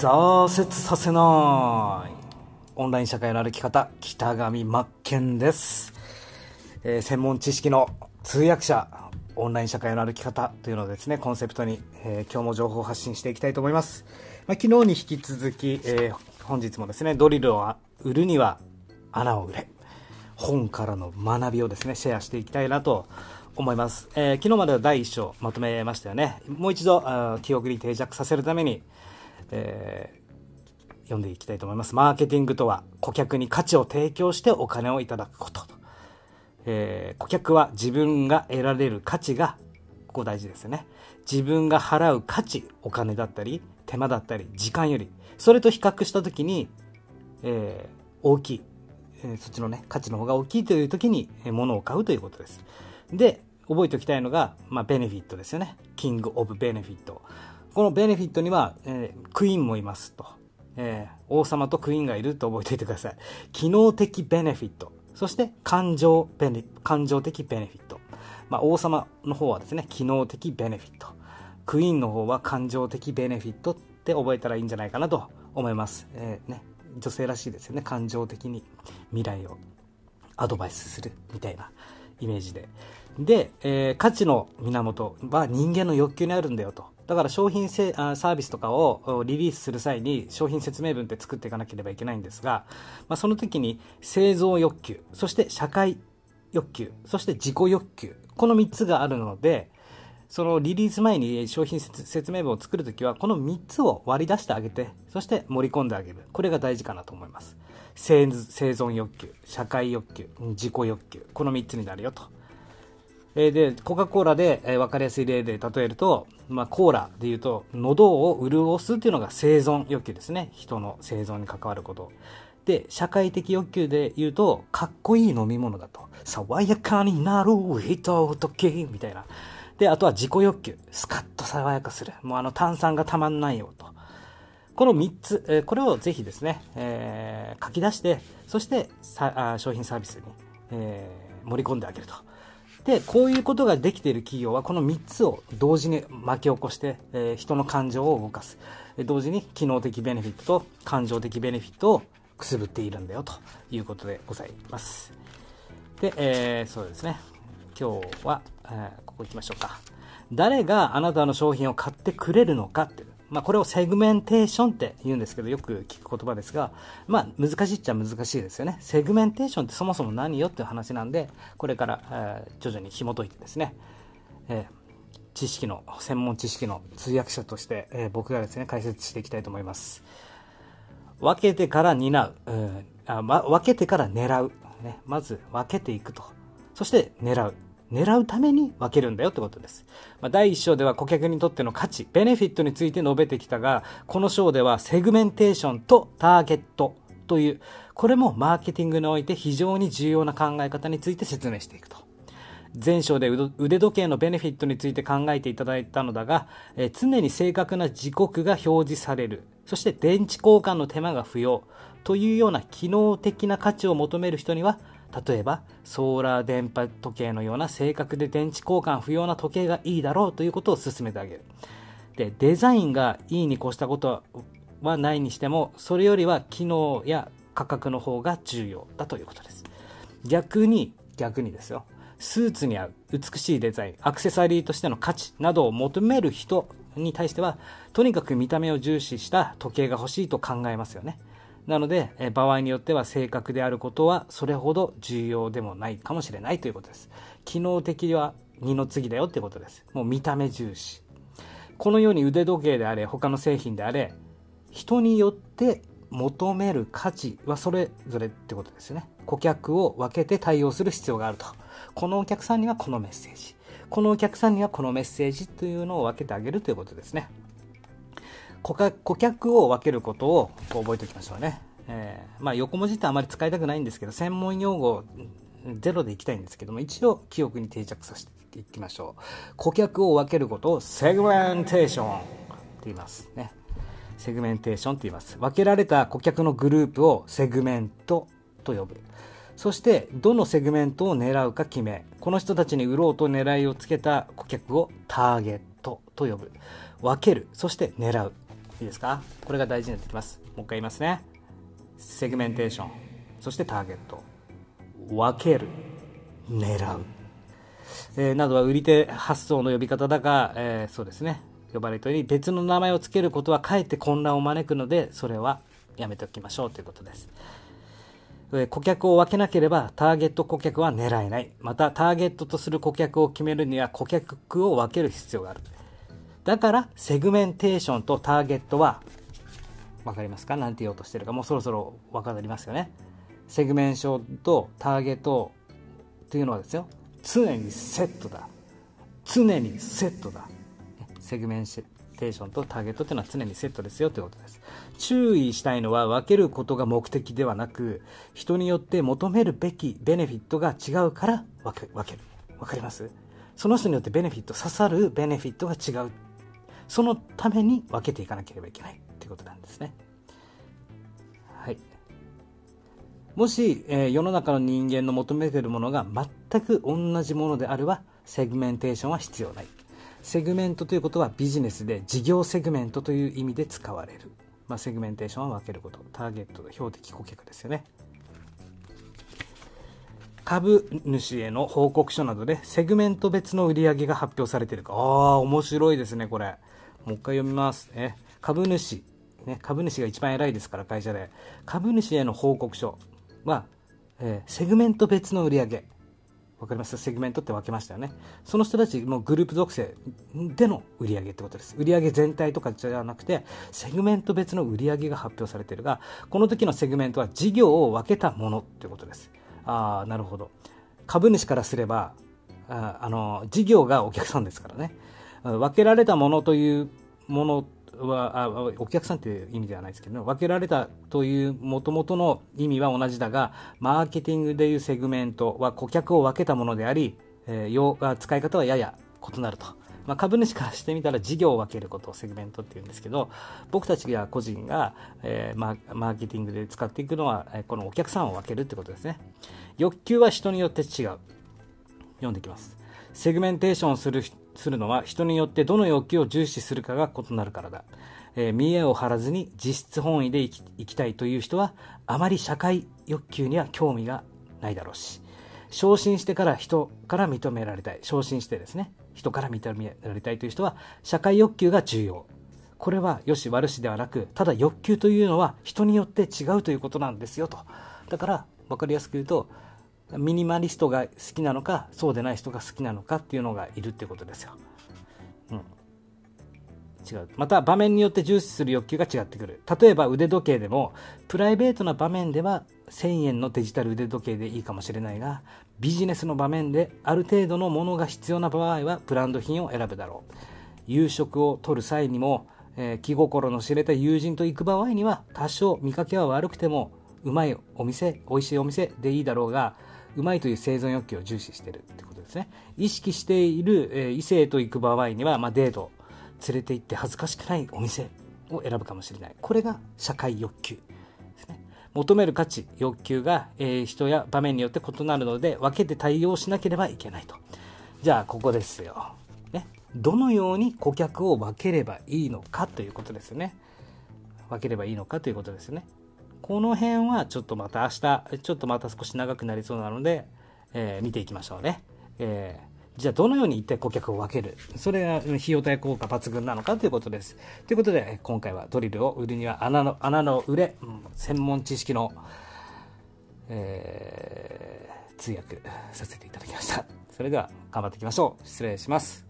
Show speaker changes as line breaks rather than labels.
挫折させない。オンライン社会の歩き方北上真剣です、えー、専門知識の通訳者オンライン社会の歩き方というのをですねコンセプトに、えー、今日も情報を発信していきたいと思います、まあ、昨日に引き続き、えー、本日もですねドリルを売るには穴を売れ本からの学びをですねシェアしていきたいなと思います、え、昨日までは第1章まとめましたよね。もう一度記憶に定着させるために、えー、読んでいきたいと思いますマーケティングとは顧客に価値を提供してお金をいただくことえー、顧客は自分が得られる価値がここ大事ですよね自分が払う価値お金だったり手間だったり時間よりそれと比較した時に、えー、大きい、えー、そっちのね価値の方が大きいという時にえ物を買うということですで覚えておきたいのが、まあ、ベネフィットですよね。キング・オブ・ベネフィット。このベネフィットには、えー、クイーンもいますと。えー、王様とクイーンがいると覚えておいてください。機能的ベネフィット。そして感情ベネ、感情的ベネフィット。まあ、王様の方はですね、機能的ベネフィット。クイーンの方は感情的ベネフィットって覚えたらいいんじゃないかなと思います。えー、ね、女性らしいですよね。感情的に未来をアドバイスするみたいなイメージで。で、えー、価値の源は人間の欲求にあるんだよと。だから商品せサービスとかをリリースする際に商品説明文って作っていかなければいけないんですが、まあ、その時に製造欲求、そして社会欲求、そして自己欲求、この3つがあるので、そのリリース前に商品説明文を作るときは、この3つを割り出してあげて、そして盛り込んであげる。これが大事かなと思います。生存欲求、社会欲求、自己欲求、この3つになるよと。えで、コカ・コーラで、えー、分かりやすい例で例えると、まあ、コーラで言うと、喉を潤すっていうのが生存欲求ですね。人の生存に関わること。で、社会的欲求で言うと、かっこいい飲み物だと。爽やかになる人時みたいな。で、あとは自己欲求。スカッと爽やかする。もうあの炭酸がたまんないよと。この3つ、えー、これをぜひですね、えー、書き出して、そしてさあ商品サービスに、えー、盛り込んであげると。で、こういうことができている企業は、この3つを同時に巻き起こして、えー、人の感情を動かす。同時に機能的ベネフィットと感情的ベネフィットをくすぶっているんだよということでございます。で、えー、そうですね。今日は、えー、ここ行きましょうか。誰があなたの商品を買ってくれるのかってまあ、これをセグメンテーションって言うんですけど、よく聞く言葉ですが、まあ、難しいっちゃ難しいですよね。セグメンテーションってそもそも何よっていう話なんで、これから、えー、徐々に紐解いてですね、えー、知識の、専門知識の通訳者として、えー、僕がですね、解説していきたいと思います。分けてから担う、う、あま、分けてから狙う、ね。まず分けていくと。そして狙う。狙うために分けるんだよってことです。まあ、第1章では顧客にとっての価値、ベネフィットについて述べてきたが、この章ではセグメンテーションとターゲットという、これもマーケティングにおいて非常に重要な考え方について説明していくと。前章で腕時計のベネフィットについて考えていただいたのだが、えー、常に正確な時刻が表示される。そして電池交換の手間が不要。というような機能的な価値を求める人には例えばソーラー電波時計のような正確で電池交換不要な時計がいいだろうということを勧めてあげる。でデザインがいいに越したことはないにしてもそれよりは機能や価格の方が重要だということです。逆に逆にですよ。スーツに合う美しいデザインアクセサリーとしての価値などを求める人に対してはとにかく見た目を重視した時計が欲しいと考えますよね。なので、え場合によっては正確であることはそれほど重要でもないかもしれないということです。機能的は二の次だよってことです。もう見た目重視。このように腕時計であれ、他の製品であれ、人によって求める価値はそれぞれってことですよね。顧客を分けて対応する必要があると。このお客さんにはこのメッセージ。このお客さんにはこのメッセージというのを分けてあげるということですね。顧客を分けることを覚えておきましょうね。えー、まあ、横文字ってあまり使いたくないんですけど、専門用語ゼロでいきたいんですけども、一応記憶に定着させていきましょう。顧客を分けることをセグメンテーションって言いますね。セグメンテーションって言います。分けられた顧客のグループをセグメントと呼ぶ。そして、どのセグメントを狙うか決め、この人たちに売ろうと狙いをつけた顧客をターゲットと呼ぶ。分ける、そして狙う。いいですか？これが大事になってきます。もう一回言いますね。セグメンテーション。そしてターゲット。分ける。狙う、えー、などは売り手発想の呼び方だが、えー、そうですね。呼ばれたように別の名前を付けることはかえって混乱を招くのでそれはやめておきましょう。ということです。顧客を分けなければターゲット顧客は狙えない。また、ターゲットとする顧客を決めるには顧客を分ける必要がある。だから、セグメンテーションとターゲットは、分かりますか？何て言おうとしてるか、もうそろそろ分かりますよね。セグメンションとターゲットというのはですよ、常にセットだ。常にセットだ。セグメンテーションとターゲットというのは常にセットですよということです。注意したいのは分けることが目的ではなく、人によって求めるべきベネフィットが違うから分ける。分かります？その人によってベネフィット、刺さるベネフィットが違う。そのために分けていかなければいけないということなんですね。はい。もし、えー、世の中の人間の求めているものが全く同じものであれば、セグメンテーションは必要ない。セグメントということはビジネスで事業セグメントという意味で使われる。まあ、セグメンテーションは分けることターゲット標的顧客ですよね株主への報告書などでセグメント別の売り上げが発表されているかああ面白いですねこれもう一回読みますね株主ね、株主が一番偉いですから会社で株主への報告書は、えー、セグメント別の売り上げわかります？セグメントって分けましたよね。その人たち、もグループ属性での売り上げってことです。売り上げ全体とかじゃなくて、セグメント別の売り上げが発表されているが、この時のセグメントは事業を分けたものってことです。ああ、なるほど。株主からすれば、ああの、事業がお客さんですからね。分けられたものというものはあお客さんという意味ではないですけど、分けられたというもともとの意味は同じだがマーケティングでいうセグメントは顧客を分けたものであり、えー、使い方はやや異なると、まあ、株主からしてみたら事業を分けることをセグメントっていうんですけど僕たちが個人が、えー、マーケティングで使っていくのはこのお客さんを分けるってことですね。欲求は人によって違う。読んでいきます。セグメンテーションするするのは人によってどの欲求を重視するかが異なるからだ。えー、見栄を張らずに実質本位で生き生きたいという人はあまり社会欲求には興味がないだろうし。昇進してから人から認められたい。昇進してですね。人から認められたいという人は社会欲求が重要。これは良し悪しではなくただ欲求というのは人によって違うということなんですよと。だから分かりやすく言うとミニマリストが好きなのかそうでない人が好きなのかっていうのがいるってことですよ、うん、違う。また場面によって重視する欲求が違ってくる。例えば腕時計でもプライベートな場面では1000円のデジタル腕時計でいいかもしれないがビジネスの場面である程度のものが必要な場合はブランド品を選ぶだろう。夕食を取る際にも、えー、気心の知れた友人と行く場合には多少見かけは悪くてもうまいお店美味しいお店でいいだろうがうまいという生存欲求を重視してるってことですね。意識している、え、異性と行く場合には、まあ、デート、連れて行って恥ずかしくないお店を選ぶかもしれない。これが社会欲求ですね。求める価値、欲求が、え、人や場面によって異なるので、分けて対応しなければいけないと。じゃあ、ここですよ。ね。どのように顧客を分ければいいのかということですよね。分ければいいのかということですね。この辺はちょっとまた明日、ちょっとまた少し長くなりそうなので、えー、見ていきましょうね。えー、じゃあどのように一体顧客を分ける？それが費用対効果抜群なのかということです。ということで、今回はドリルを売るには穴の、穴の売れ、専門知識の、えー、通訳させていただきました。それでは頑張っていきましょう。失礼します。